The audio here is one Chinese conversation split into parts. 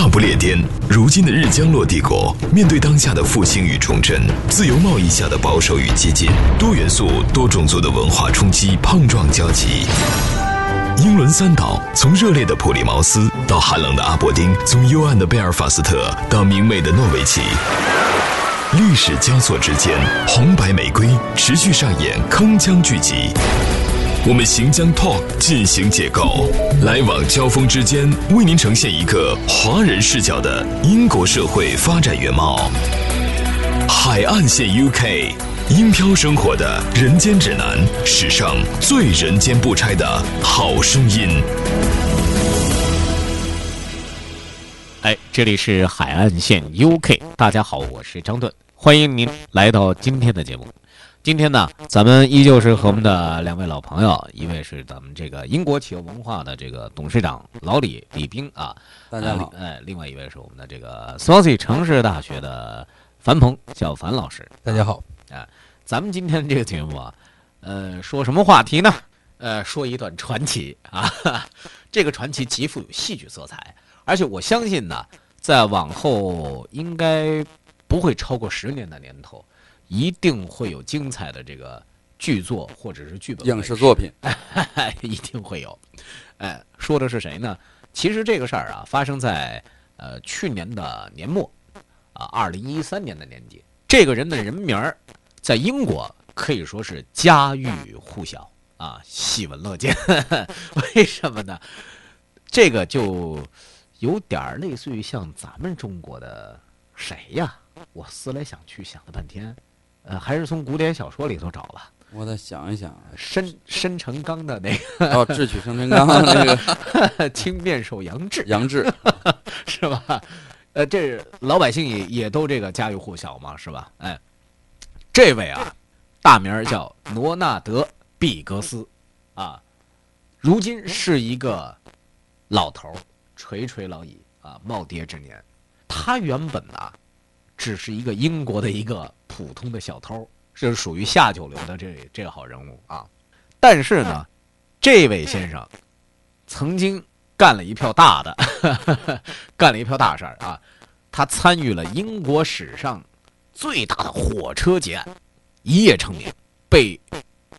大不列颠，如今的日将落帝国，面对当下的复兴与重振，自由贸易下的保守与激进，多元素、多种族的文化冲击碰撞交集。英伦三岛，从热烈的普利茅斯到寒冷的阿伯丁，从幽暗的贝尔法斯特到明媚的诺维奇，历史交错之间，红白玫瑰持续上演铿锵剧集。我们行将 Talk 进行解构，来往交锋之间，为您呈现一个华人视角的英国社会发展原貌。海岸线 UK，英漂生活的人间指南，史上最人间不拆的好声音。哎，这里是海岸线 UK，大家好，我是张盾，欢迎您来到今天的节目。今天呢，咱们依旧是和我们的两位老朋友，一位是咱们这个英国企业文化的这个董事长老李李斌啊，大家好，哎，另外一位是我们的这个 Swansea 城市大学的樊鹏小樊老师，大家好，啊，咱们今天这个节目啊，呃，说什么话题呢？呃，说一段传奇啊，这个传奇极富有戏剧色彩，而且我相信呢，在往后应该不会超过十年的年头。一定会有精彩的这个剧作或者是剧本影视作品，一定会有。哎，说的是谁呢？其实这个事儿啊，发生在呃去年的年末，啊，二零一三年的年底。这个人的人名儿在英国可以说是家喻户晓啊，喜闻乐见。为什么呢？这个就有点类似于像咱们中国的谁呀？我思来想去，想了半天。呃，还是从古典小说里头找吧。我再想一想，申申成刚的那个哦，智取生辰纲那个 青面兽杨志，杨志 是吧？呃，这老百姓也也都这个家喻户晓嘛，是吧？哎，这位啊，大名叫罗纳德·毕格斯，啊，如今是一个老头垂垂老矣啊，耄耋之年。他原本啊，只是一个英国的一个。普通的小偷，是属于下九流的这这个好人物啊，但是呢，这位先生曾经干了一票大的，干了一票大事儿啊，他参与了英国史上最大的火车劫案，一夜成名，被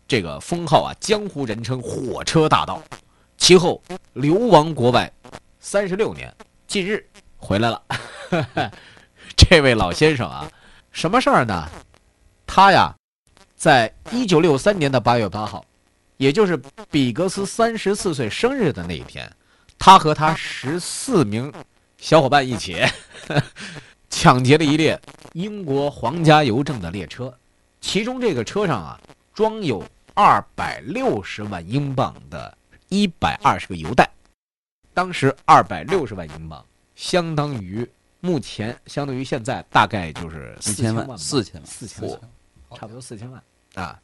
这个封号啊，江湖人称“火车大盗”。其后流亡国外三十六年，近日回来了。这位老先生啊。什么事儿呢？他呀，在一九六三年的八月八号，也就是比格斯三十四岁生日的那一天，他和他十四名小伙伴一起 抢劫了一列英国皇家邮政的列车，其中这个车上啊装有二百六十万英镑的一百二十个邮袋，当时二百六十万英镑相当于。目前相当于现在大概就是四千万，四千万，四千万，差不多四千万啊！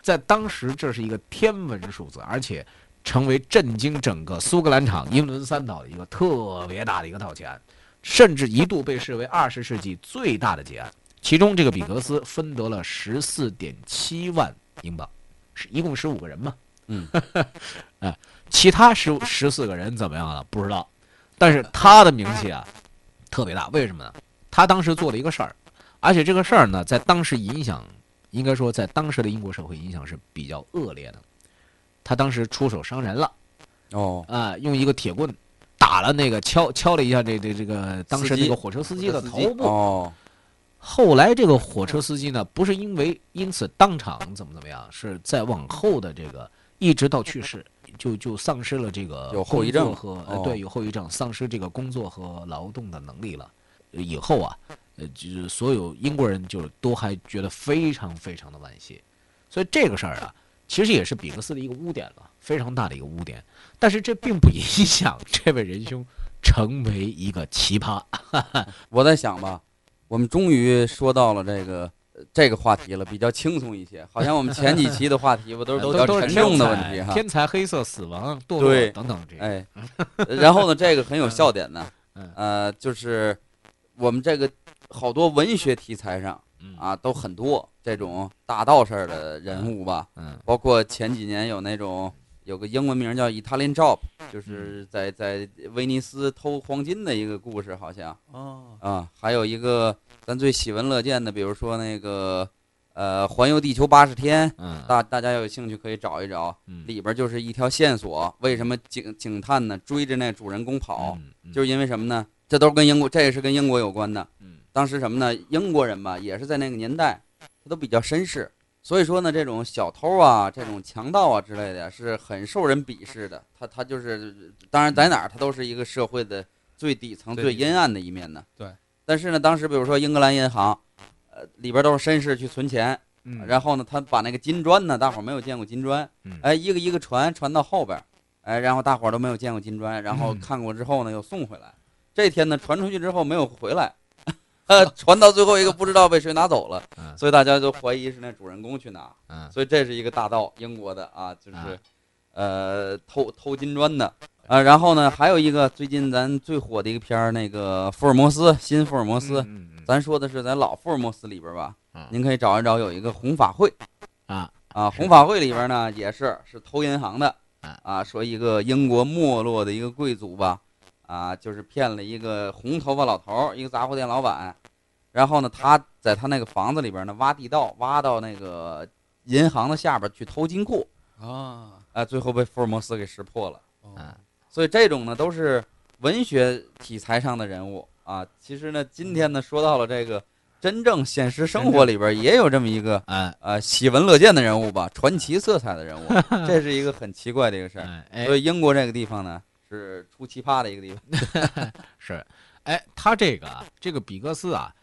在当时这是一个天文数字，而且成为震惊整个苏格兰场、英伦三岛的一个特别大的一个盗窃案，甚至一度被视为二十世纪最大的劫案。其中这个比格斯分得了十四点七万英镑，是一共十五个人嘛？嗯，哎，其他十十四个人怎么样了？不知道，但是他的名气啊。特别大，为什么呢？他当时做了一个事儿，而且这个事儿呢，在当时影响，应该说在当时的英国社会影响是比较恶劣的。他当时出手伤人了，哦，啊，用一个铁棍打了那个敲敲了一下这这这个当时那个火车司机的头部。哦，后来这个火车司机呢，不是因为因此当场怎么怎么样，是在往后的这个一直到去世。就就丧失了这个有后遗症和呃对有后遗症，丧失这个工作和劳动的能力了。以后啊，呃，就是所有英国人就都还觉得非常非常的惋惜。所以这个事儿啊，其实也是比克斯的一个污点了，非常大的一个污点。但是这并不影响这位仁兄成为一个奇葩。我在想吧，我们终于说到了这个。这个话题了比较轻松一些，好像我们前几期的话题不都是都比较沉重的问题哈？天才、黑色、死亡、堕落等等这哎，然后呢，这个很有笑点呢，呃，就是我们这个好多文学题材上啊都很多这种大道事儿的人物吧，嗯，包括前几年有那种有个英文名叫 Italian Job，就是在在威尼斯偷黄金的一个故事，好像哦，啊，还有一个咱最喜闻乐见的，比如说那个呃环游地球八十天，嗯大大家有兴趣可以找一找，嗯里边就是一条线索。为什么警警探呢追着那主人公跑？嗯就是因为什么呢？这都是跟英国，这也是跟英国有关的。嗯当时什么呢？英国人吧，也是在那个年代，他都比较绅士，所以说呢，这种小偷啊、这种强盗啊之类的，是很受人鄙视的。他他就是，当然在哪儿，他都是一个社会的最底层、最底层最阴暗的一面呢。对。但是呢，当时比如说英格兰银行，呃，里边都是绅士去存钱，嗯然后呢，他把那个金砖呢，大伙儿没有见过金砖嗯，哎，一个一个传传到后边儿，哎，然后大伙儿都没有见过金砖，然后嗯看过之后呢，又送回来。这天呢，传出去之后没有回来，呃，传到最后一个不知道被谁拿走了，嗯所以大家就怀疑是那主人公去拿。嗯所以这是一个大盗，英国的啊，就是啊呃偷偷金砖的。啊，然后呢，还有一个最近咱最火的一个片儿，那个福尔摩斯，新福尔摩斯，咱说的是在老福尔摩斯里边吧，嗯您可以找一找，有一个红法会啊。啊，红法会里边呢也是是偷银行的啊。啊，说一个英国没落的一个贵族吧，啊，就是骗了一个红头发老头儿，一个杂货店老板，然后呢，他在他那个房子里边呢挖地道，挖到那个银行的下边去偷金库，啊，啊，最后被福尔摩斯给识破了。哦。啊所以这种呢都是文学题材上的人物啊。其实呢，今天呢说到了这个真正现实生活里边也有这么一个哎呃喜闻乐见的人物吧，传奇色彩的人物，这是一个很奇怪的一个事儿。所以英国这个地方呢是出奇葩的一个地方。是，哎，他这个啊，这个比格斯啊，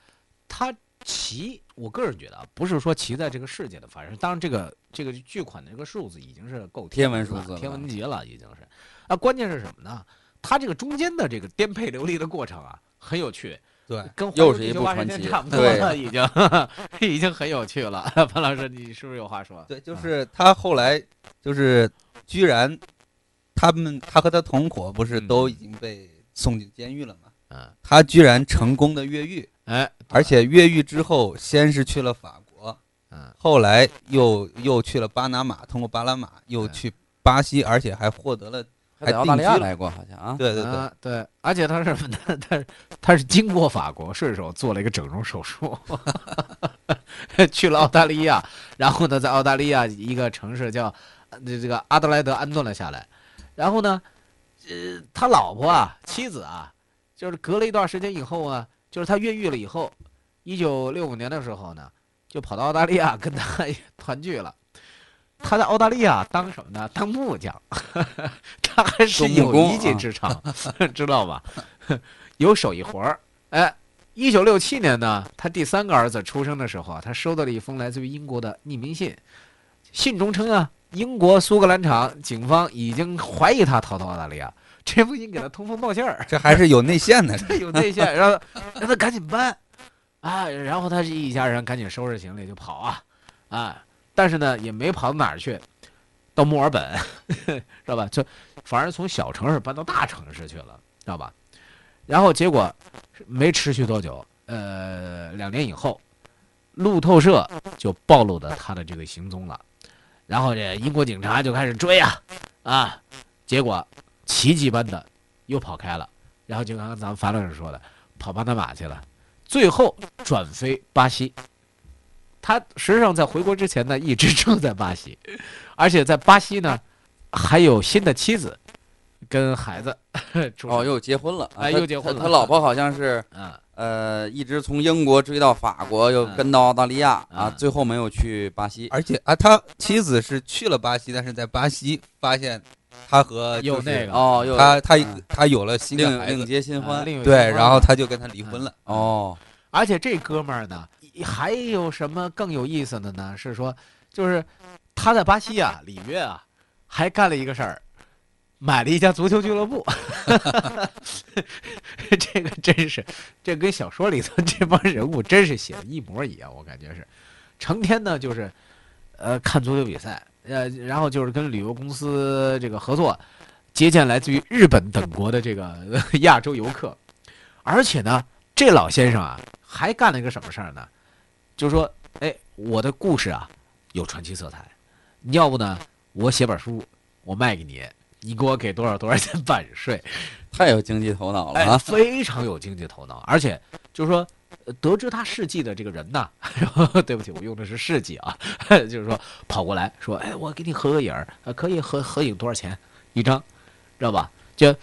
他骑，我个人觉得啊，不是说骑在这个世界的发生，当然这个这个巨款的这个数字已经是够天文数字了天文级了，已经是。啊，关键是什么呢？他这个中间的这个颠沛流离的过程啊，很有趣，对，跟又环游地球80是一部传奇差不多对了，已经 已经很有趣了。潘老师，你是不是有话说？对，就是他后来就是居然他们他和他同伙不是嗯都已经被送进监狱了吗？嗯，他居然成功的越狱，哎，而且越狱之后，先是去了法国，嗯后来又又去了巴拿马，通过巴拿马又嗯去巴西，而且还获得了，还在澳大利亚来过，好像啊。对对对，啊，对，而且他是什么呢？他他是经过法国，顺手做了一个整容手术，去了澳大利亚，然后呢，在澳大利亚一个城市叫呃这这个阿德莱德安顿了下来，然后呢，呃，他老婆啊，妻子啊，就是隔了一段时间以后啊，就是他越狱了以后，一九六五年的时候呢，就跑到澳大利亚跟他 团聚了。他在澳大利亚当什么呢？当木匠，他还是有一技之长，知道吧？有手艺活儿。哎，一九六七年呢，他第三个儿子出生的时候啊，他收到了一封来自于英国的匿名信，信中称啊，英国苏格兰场警方已经怀疑他逃到澳大利亚，这封信给他通风报信儿。这还是有内线的。有内线，然后让他赶紧搬，啊，然后他这一家人赶紧收拾行李就跑啊，啊，但是呢也没跑到哪儿去，到墨尔本，知道吧？就反而从小城市搬到大城市去了，知道吧？然后结果没持续多久，呃，两年以后，路透社就暴露了他的这个行踪了，然后这英国警察就开始追啊，啊，结果奇迹般的又跑开了。然后就刚刚咱们樊老师说的，跑巴拿马去了，最后转飞巴西。他实际上在回国之前呢，一直住在巴西，而且在巴西呢，还有新的妻子，跟孩子。哦，又结婚了，哎又结婚了。他他老婆好像是嗯。呃，一直从英国追到法国，又嗯。跟到澳大利亚啊嗯，最后没有去巴西。而且啊，他妻子是去了巴西，但是在巴西发现他和就是有那个。哦，又他他嗯。他有了新的另另孩子，啊结新欢。对，然后他就跟他离婚了。哦，而且这哥们儿呢，还有什么更有意思的呢？是说，就是他在巴西啊，里约啊，还干了一个事儿，买了一家足球俱乐部。这个真是，这跟小说里头这帮人物真是写的一模一样，我感觉是，成天呢就是，呃，看足球比赛，呃，然后就是跟旅游公司这个合作，接见来自于日本等国的这个亚洲游客，而且呢，这老先生啊，还干了一个什么事儿呢？就是说，哎，我的故事啊，有传奇色彩，你要不呢，我写本书，我卖给你，你给我给多少多少钱版税。太有经济头脑了哎，啊！非常有经济头脑，而且就是说，呃得知他事迹的这个人呐，对不起，我用的是事迹啊，就是说跑过来说，哎，我给你合个影儿，呃，可以合合影多少钱一张，知道吧？就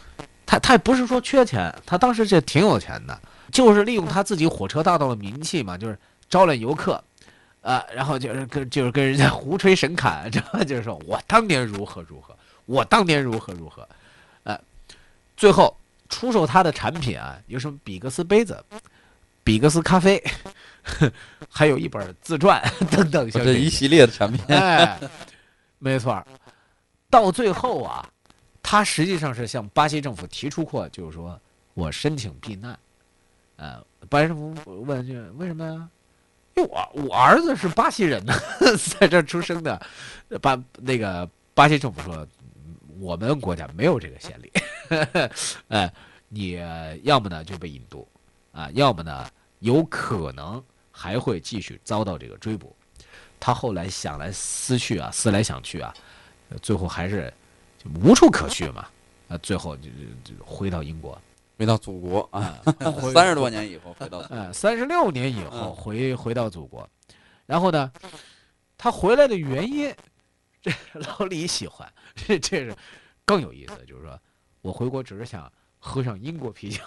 他他也不是说缺钱，他当时这挺有钱的，就是利用他自己火车大道的名气嘛，就是招揽游客。啊，然后就是跟就是跟人家胡吹神侃，知道吧？就是说我当年如何如何，我当年如何如何，呃，最后出售他的产品啊，有什么比格斯杯子、比格斯咖啡，还有一本自传 等等一系列的产品，哎，没错儿。到最后啊，他实际上是向巴西政府提出过，就是说我申请避难。呃，巴西政府问句为什么呀？因为我我儿子是巴西人呢，在这儿出生的。巴那个巴西政府说，我们国家没有这个先例。哎，你要么呢就被引渡，啊，要么呢有可能还会继续遭到这个追捕。他后来想来思去啊，思来想去啊，最后还是无处可去嘛，啊，最后就就就回到英国回到祖国啊，三十多年以后回到祖国呃，三十六年以后嗯回回到祖国，然后呢，他回来的原因，这老李喜欢，这这是更有意思，就是说我回国只是想喝上英国啤酒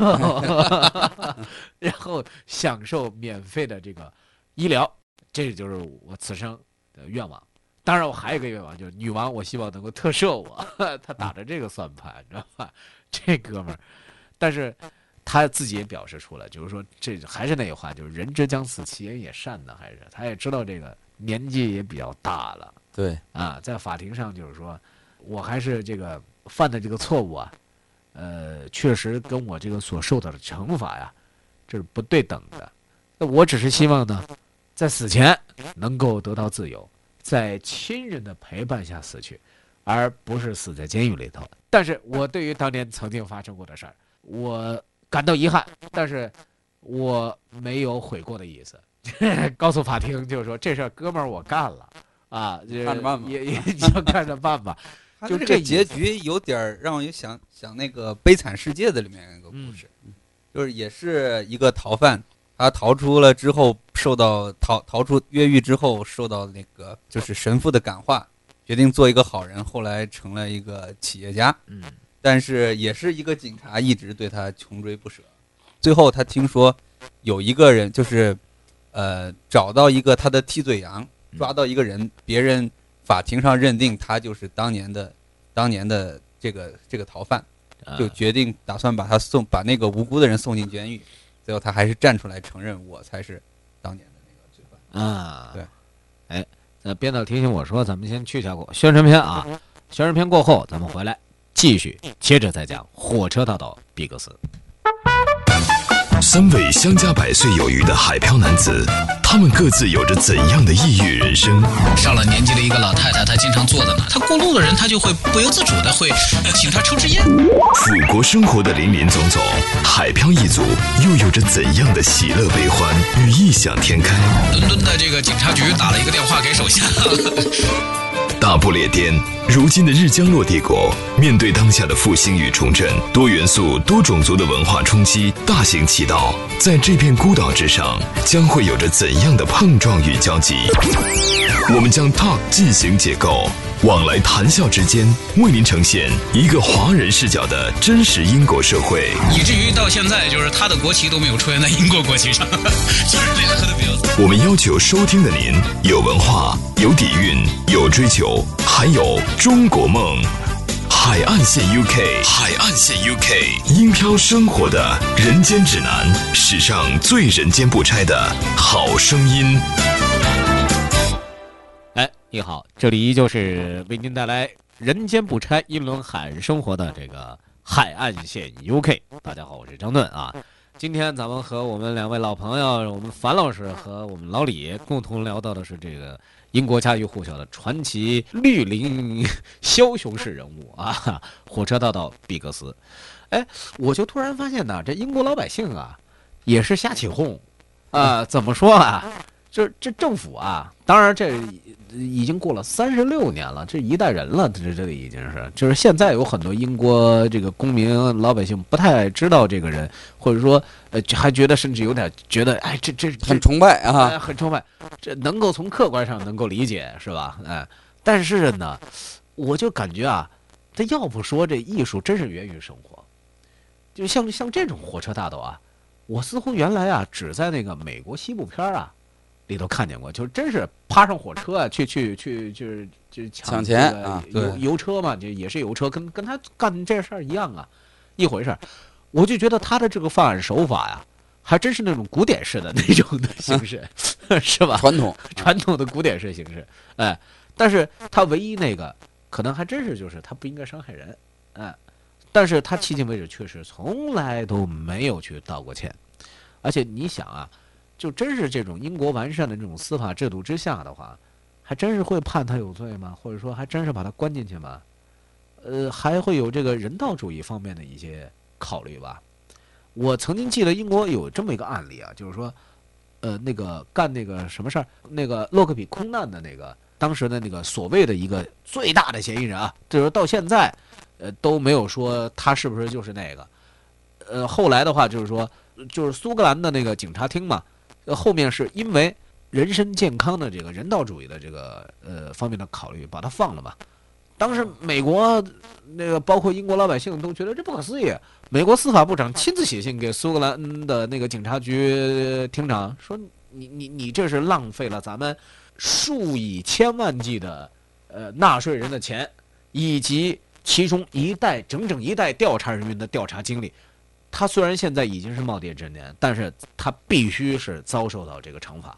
然后享受免费的这个医疗，这就是我此生的愿望。当然，我还有一个愿望，就是女王，我希望能够特赦我。他打着这个算盘，你知道吧？这哥们儿，但是他自己也表示出来，就是说，这还是那句话，就是人之将死，其言也善呢，还是他也知道这个年纪也比较大了对，啊，在法庭上就是说，我还是这个犯的这个错误啊，呃，确实跟我这个所受到的惩罚呀，这是不对等的。那我只是希望呢，在死前能够得到自由，在亲人的陪伴下死去，而不是死在监狱里头。但是我对于当年曾经发生过的事儿，我感到遗憾，但是我没有悔过的意思。告诉法庭，就是说这事儿，哥们儿我干了啊，这看着办吧。也 也就看着办吧。就这结局有点儿让我想想那个《悲惨世界》的里面那个嗯故事，就是也是一个逃犯，他逃出了之后受到逃逃出越狱之后受到那个就是神父的感化，决定做一个好人，后来成了一个企业家，嗯但是也是一个警察一直对他穷追不舍。最后他听说有一个人就是呃找到一个他的替罪羊，抓到一个人，别人法庭上认定他就是当年的当年的这个这个逃犯，啊就决定打算把他送把那个无辜的人送进监狱。最后他还是站出来承认我才是当年的那个罪犯。啊，对，哎，那，编导提醒我说，咱们先去一下过宣传片啊，宣传片过后，咱们回来继续接着再讲火车大道比格斯。三位相加百岁有余的海漂男子，他们各自有着怎样的异域人生？上了年纪的一个老太太，她经常坐在那儿，她过路的人，她就会不由自主的会呃请她抽支烟。祖国生活的林林总总，海漂一族又有着怎样的喜乐悲欢与异想天开？伦敦的这个警察局打了一个电话给手下，大不列颠，如今的日将落帝国，面对当下的复兴与重振，多元素、多种族的文化冲击大行其道，在这片孤岛之上，将会有着怎样的碰撞与交集？我们将 Talk 进行解构，往来谈笑之间，为您呈现一个华人视角的真实英国社会。以至于到现在，就是他的国旗都没有出现在英国国旗上，就是联合的比较。我们要求收听的您有文化、有底蕴、有追求，还有中国梦。海岸线 UK，海岸线 UK，英漂生活的人间指南，史上最人间不拆的好声音。你好，这里依旧是为您带来人间不拆英伦海岸生活的这个海岸线 UK。大家好，我是张顿啊。今天咱们和我们两位老朋友，我们樊老师和我们老李共同聊到的是这个英国家喻户晓的传奇绿林枭雄式人物啊，火车大盗比格斯。哎，我就突然发现呢，这英国老百姓啊，也是瞎起哄啊。怎么说啊？这这政府啊，当然这已经过了三十六年了，这一代人了，这这已经是，就是现在有很多英国这个公民老百姓不太知道这个人，或者说呃还觉得甚至有点觉得，哎，这这这很崇拜啊，哎，很崇拜，这能够从客观上能够理解，是吧？哎，但是呢，我就感觉啊，这要不说这艺术真是源于生活，就像像这种火车大斗啊，我似乎原来啊只在那个美国西部片啊里头看见过，就真是趴上火车啊，去去去就是就是抢钱啊油油车嘛，就也是油车，跟跟他干这事儿一样啊，一回事儿。我就觉得他的这个犯案手法呀，还真是那种古典式的那种的形式，是吧？传统传统的古典式形式，哎，但是他唯一那个可能还真是就是他不应该伤害人，哎，但是他迄今为止确实从来都没有去道过歉，而且你想啊，就真是这种英国完善的这种司法制度之下的话，还真是会判他有罪吗？或者说还真是把他关进去吗？呃，还会有这个人道主义方面的一些考虑吧。我曾经记得英国有这么一个案例啊，就是说，呃，那个干那个什么事儿，那个洛克比空难的那个当时的那个所谓的一个最大的嫌疑人啊，就是到现在，呃，都没有说他是不是就是那个，呃，后来的话就是说，就是苏格兰的那个警察厅嘛，后面是因为人身健康的这个人道主义的这个呃方面的考虑，把他放了嘛。当时美国那个包括英国老百姓都觉得这不可思议，美国司法部长亲自写信给苏格兰的那个警察局厅长说：“你你你这是浪费了咱们数以千万计的呃纳税人的钱，以及其中一代整整一代调查人员的调查经历。他虽然现在已经是耄耋之年，但是他必须是遭受到这个惩罚。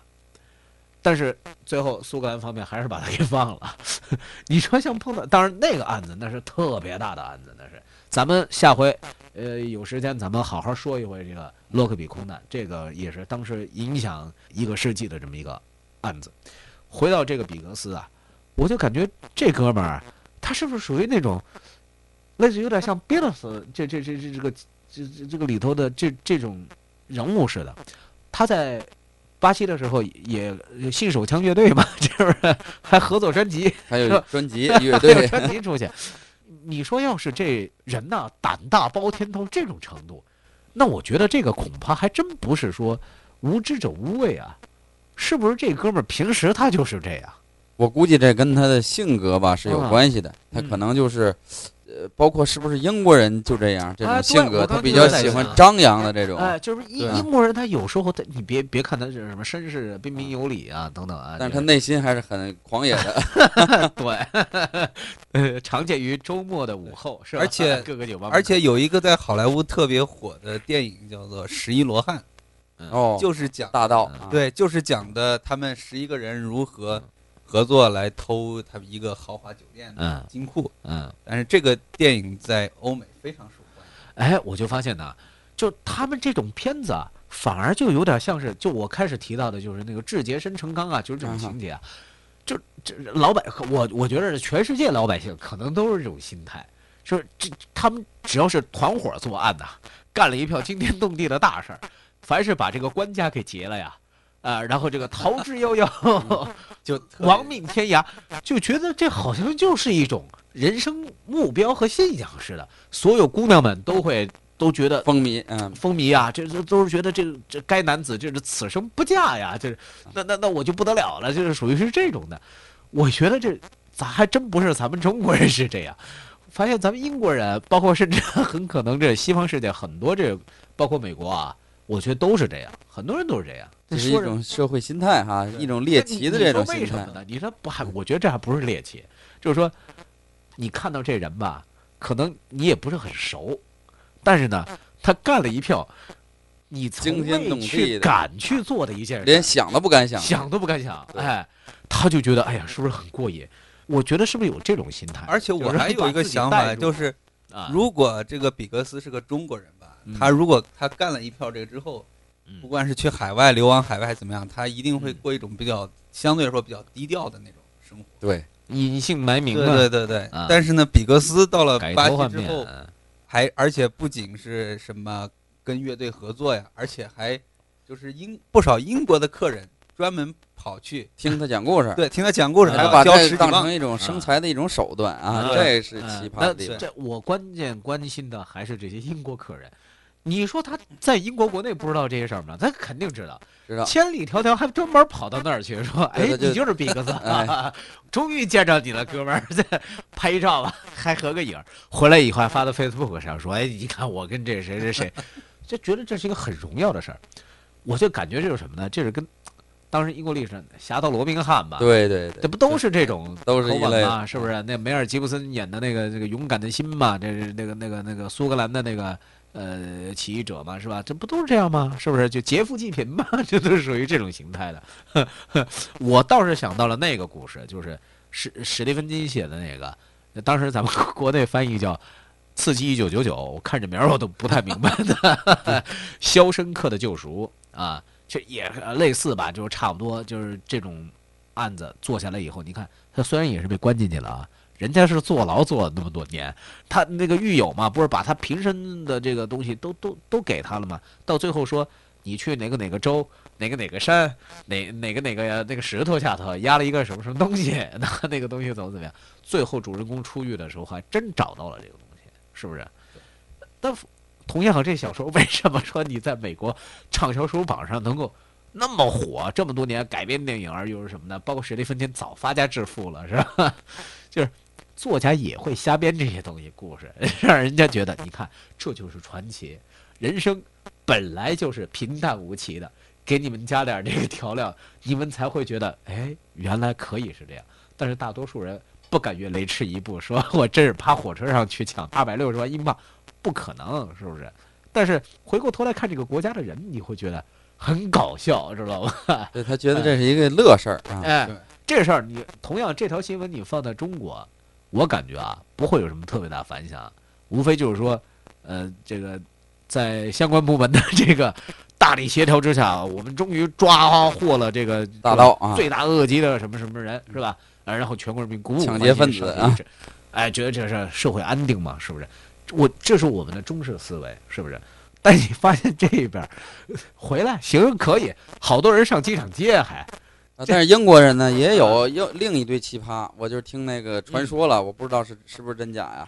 但是最后苏格兰方面还是把他给放了。你说像碰到，当然那个案子那是特别大的案子，那是。咱们下回，呃，有时间咱们好好说一回这个洛克比空难，这个也是当时影响一个世纪的这么一个案子。回到这个比格斯啊，我就感觉这哥们儿他是不是属于那种，类似有点像比勒斯这这这这这个这这这个里头的这这种人物似的，他在。巴西的时候也信手枪乐队嘛，是不是还合作专辑？还有 专辑乐队，专辑出现。你说要是这人呐胆大包天到这种程度，那我觉得这个恐怕还真不是说无知者无畏啊，是不是这哥们儿平时他就是这样？我估计这跟他的性格吧是有啊关系的，他嗯可能就是。呃，包括是不是英国人就这样这种性格，他比较喜欢张扬的这种。哎，就是英英国人，他有时候他你别别看他是什么绅士、彬彬有礼啊等等啊，但是他内心还是很狂野的。对，呃，常见于周末的午后，是吧？而且 各个酒吧，而且有一个在好莱坞特别火的电影叫做《十一罗汉哦》，，就是讲大盗嗯啊，对，就是讲的他们十一个人如何合作来偷他们一个豪华酒店的嗯金库。嗯，但是这个电影在欧美非常受欢迎。哎，我就发现呢，就他们这种片子啊，反而就有点像是，就我开始提到的，就是那个智杰申成刚啊，就是这种情节啊，就这老百，我我觉得全世界老百姓可能都是这种心态，就是这他们只要是团伙作案呐、干了一票惊天动地的大事儿，凡是把这个官家给劫了呀。啊、然后这个逃之夭夭，就亡命天涯，就觉得这好像就是一种人生目标和信仰似的。所有姑娘们都会都觉得风靡，嗯，风靡啊，这都都是觉得这这该男子就是此生不嫁呀，就是那那那我就不得了了，就是属于是这种的。我觉得这咋还真不是咱们中国人是这样，发现咱们英国人，包括甚至 很可能这西方世界很多这包括美国啊，我觉得都是这样，很多人都是这样。这是一种社会心态哈，一种猎奇的这种心态你你说为什么。呢？你说不还？我觉得这还不是猎奇，就是说，你看到这人吧，可能你也不是很熟，但是呢，他干了一票你从惊天动地未去敢去做的一件事，连想都不敢想。想都不敢想，对哎，他就觉得哎呀，是不是很过瘾？我觉得是不是有这种心态？而且我还有一个想法，就是啊，如果这个比格斯是个中国人吧嗯，他如果他干了一票这个之后，嗯不管是去海外流亡海外还是怎么样，他一定会嗯。过一种比较相对来说比较低调的那种生活。对，隐姓埋名对的，对对对。啊。但是呢，比格斯到了巴西之后，还而且不仅是什么跟乐队合作呀，而且还就是英不少英国的客人专门跑去听他讲故事，对听他讲故事，还还把这当成。一种生财的一种手段啊，啊这是呃奇葩。那的地方。这我关键关心的还是这些英国客人。你说他在英国国内不知道这些事儿吗？他肯定知道，知道千里迢迢还专门跑到那儿去说：“ 哎，你就是比克斯，哎 终于见着你了，哥们儿，这拍一照吧，还合个影儿。回来以后还发到 Facebook 上说：‘哎，你看我跟这谁谁谁，就觉得这是一个很荣耀的事儿。’我就感觉这是什么呢？这是跟当时英国历史上侠盗罗宾汉吧，对对对这，不都是这种都是一类的口吻吗？是不是？那梅尔吉布森演的那个那个勇敢的心嘛，这是那个那个那个苏格兰的那个呃起义者嘛，是吧？这不都是这样吗？是不是？就劫富济贫嘛，这都是属于这种形态的。我倒是想到了那个故事，就是史史蒂芬金写的那个，当时咱们 国内翻译叫。刺激一九九九，我看这名儿我都不太明白的，《肖申克的救赎》啊，这也类似吧，就是差不多，就是这种案子做下来以后，你看他虽然也是被关进去了啊，人家是坐牢坐了那么多年，他那个狱友嘛，不是把他平身的这个东西都都都给他了吗？到最后说你去哪个哪个州，哪个哪个山，哪哪个哪个那个石头下头压了一个什么什么东西，那 那个东西怎么怎么样？最后主人公出狱的时候还真找到了这个东西，是不是？但同样，这小说为什么说你在美国畅销书榜上能够那么火？这么多年改编电影儿又是什么呢？包括史蒂芬金早发家致富了，是吧？就是作家也会瞎编这些东西，故事 让人家觉得，你看这就是传奇。人生本来就是平淡无奇的，给你们加点这个调料，你们才会觉得，哎，原来可以是这样。但是大多数人不敢越雷池一步，说 我真是趴火车上去抢二百六十万英镑，不可能，是不是？但是回过头来看这个国家的人，你会觉得很搞笑，知道吧？对他觉得这是一个乐事儿啊。哎，这事儿你同样这条新闻你放在中国，我感觉啊不会有什么特别大反响，无非就是说，呃，这个在相关部门的这个大力协调之下，我们终于抓获了这个大盗啊罪大恶极的什么什么人，是吧？啊，然后全国人民鼓舞抢劫分子啊，哎，觉得这是社会安定嘛，是不是？我这是我们的中式思维，是不是？但你发现这边回来行可以，好多人上机场接还。啊但是英国人呢也有又另一堆奇葩，我就是听那个传说了，我不知道是是不是真假呀。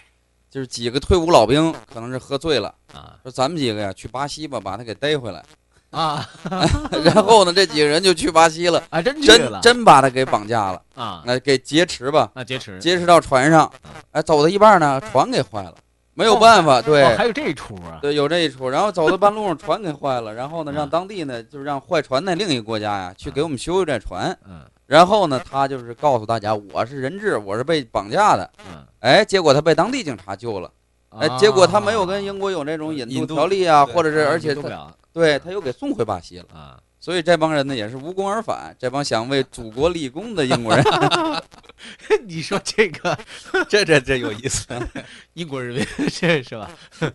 就是几个退伍老兵可能是喝醉了，啊说咱们几个呀去巴西吧，把他给逮回来。啊 然后呢，这几个人就去巴西了，啊！真真真把他给绑架了，啊哎，给劫持吧，啊劫持劫持到船上，哎，走到一半呢，船给坏了，没有办法，对哦，还有这一出啊！对，有这一出。然后走到半路上，船给坏了，然后呢，嗯让当地呢，就是让坏船的另一个国家呀，去给我们修修这船。嗯然后呢，他就是告诉大家，我是人质，我是被绑架的。嗯，哎，结果他被当地警察救了。哎，啊结果他没有跟英国有那种引渡引条例啊，或者是而且对他又给送回巴西了。啊！所以这帮人呢也是无功而返，这帮想为祖国立功的英国人。你说这个 这这这有意思。英国人民这是吧？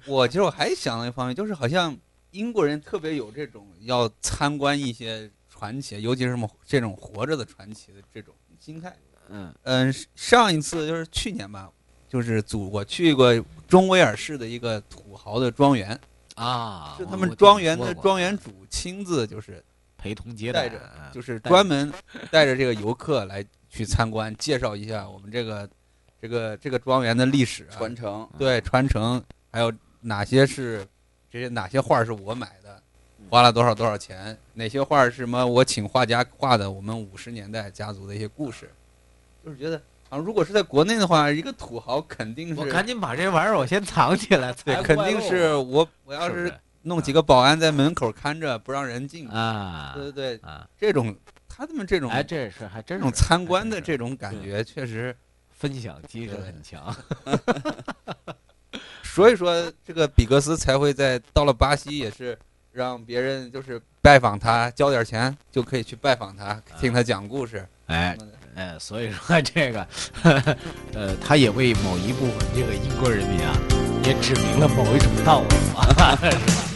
我其实我还想了一方面，就是好像英国人特别有这种要参观一些传奇，尤其是什么这种活着的传奇的这种心态。嗯嗯，上一次就是去年吧，就是祖国去过中威尔士的一个土豪的庄园，啊，是他们庄园的庄园主亲自就是陪同接待带着啊就是专门带着这个游客来去参观，介绍一下我们这个这个这个庄园的历史啊，传承，对传承，还有哪些是这些哪些画是我买的，花了多少多少钱，哪些画是什么我请画家画的，我们五十年代家族的一些故事，就是觉得啊，如果是在国内的话，一个土豪肯定是我赶紧把这玩意儿我先藏起来，对，肯定是我我要是弄几个保安在门口看着不让人进，啊对对对，啊！这种他们这种哎，这是还真这种参观的这种感觉，确实，分享精神很强。所以说这个比格斯才会在到了巴西也是让别人就是拜访他，交点钱就可以去拜访他，听他讲故事。哎哎，所以说这个，呃，他也为某一部分这个英国人民啊，也指明了某一种道路啊。是 吧